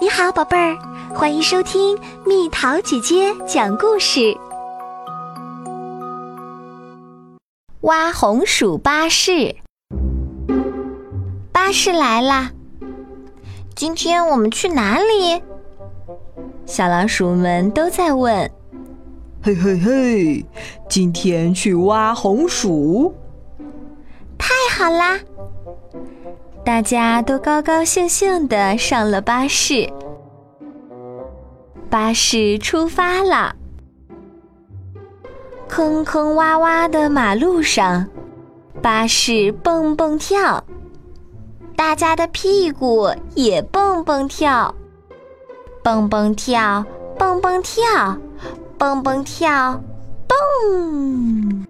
你好，宝贝儿，欢迎收听蜜桃姐姐讲故事。挖红薯巴士，巴士来啦！今天我们去哪里？小老鼠们都在问。嘿嘿嘿，今天去挖红薯，太好啦！大家都高高兴兴的上了巴士，巴士出发了。坑坑洼洼的马路上，巴士蹦蹦跳，大家的屁股也蹦蹦跳，蹦蹦跳，蹦蹦跳，蹦蹦跳，蹦！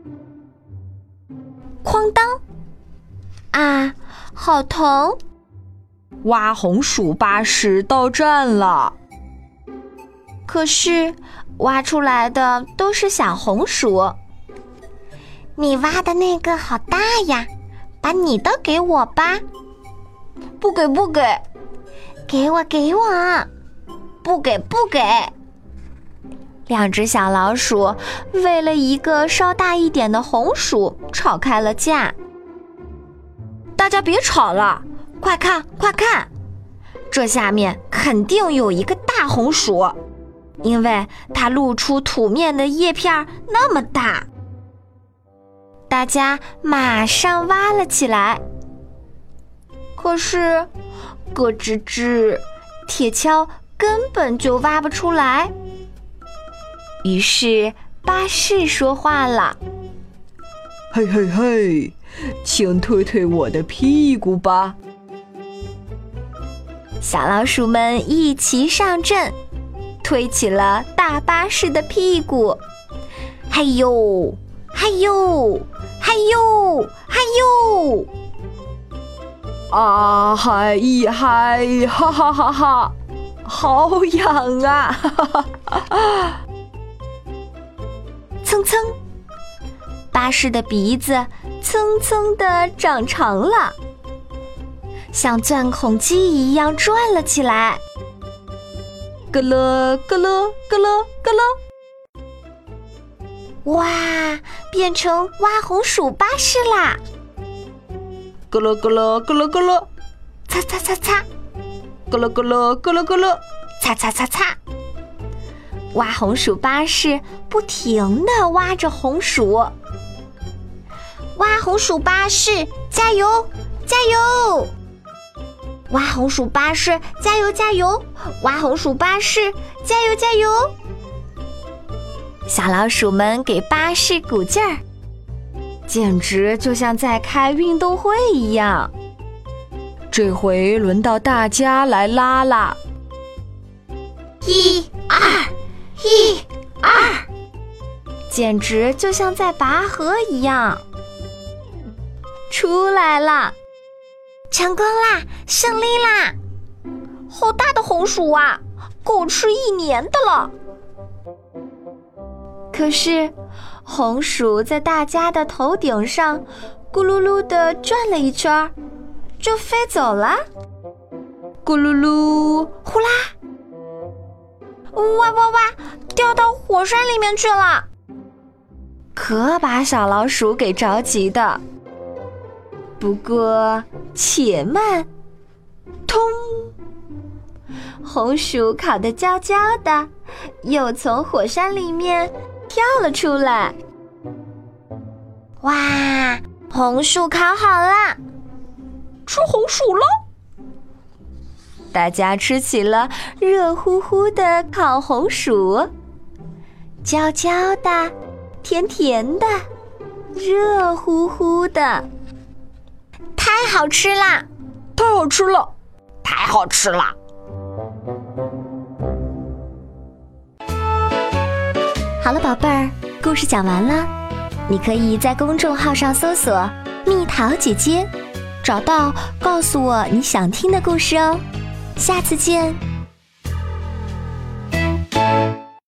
哐当！啊！好疼！挖红薯巴士到站了。可是挖出来的都是小红薯。你挖的那个好大呀，把你的给我吧。不给不给，给我给我，不给不给。两只小老鼠为了一个稍大一点的红薯吵开了架。大家别吵了，快看快看，这下面肯定有一个大红薯，因为它露出土面的叶片那么大。大家马上挖了起来，可是咯吱吱，铁锹根本就挖不出来。于是巴士说话了：“嘿嘿嘿。”请推推我的屁股吧！小老鼠们一齐上阵，推起了大巴士的屁股。嘿呦，嘿呦，嘿呦，嘿呦！啊嗨一嗨，哈哈哈哈！好痒啊！哈哈！蹭蹭，巴士的鼻子。蹭蹭的长长了，像钻孔机一样转了起来。咯咯咯咯咯咯咯咯！哇，变成挖红薯巴士啦！咯咯咯咯咯咯咯咯！擦擦擦擦！咯咯咯咯咯咯咯咯！擦擦擦擦！挖红薯巴士不停的挖着红薯。挖红薯巴士，加油，加油！挖红薯巴士，加油，加油！挖红薯巴士，加油，加油！小老鼠们给巴士鼓劲儿，简直就像在开运动会一样。这回轮到大家来拉啦！一、二，一、二，简直就像在拔河一样。出来了，成功啦，胜利啦！好大的红薯啊，够吃一年的了。可是，红薯在大家的头顶上咕噜噜的转了一圈，就飞走了。咕噜噜，呼啦！哇哇哇！掉到火山里面去了，可把小老鼠给着急的。不过，且慢！通，红薯烤得焦焦的，又从火山里面跳了出来。哇，红薯烤好了，吃红薯喽！大家吃起了热乎乎的烤红薯，焦焦的，甜甜的，热乎乎的。太好吃啦！太好吃了！太好吃了！好了，宝贝儿，故事讲完了。你可以在公众号上搜索“蜜桃姐姐”，找到告诉我你想听的故事哦。下次见。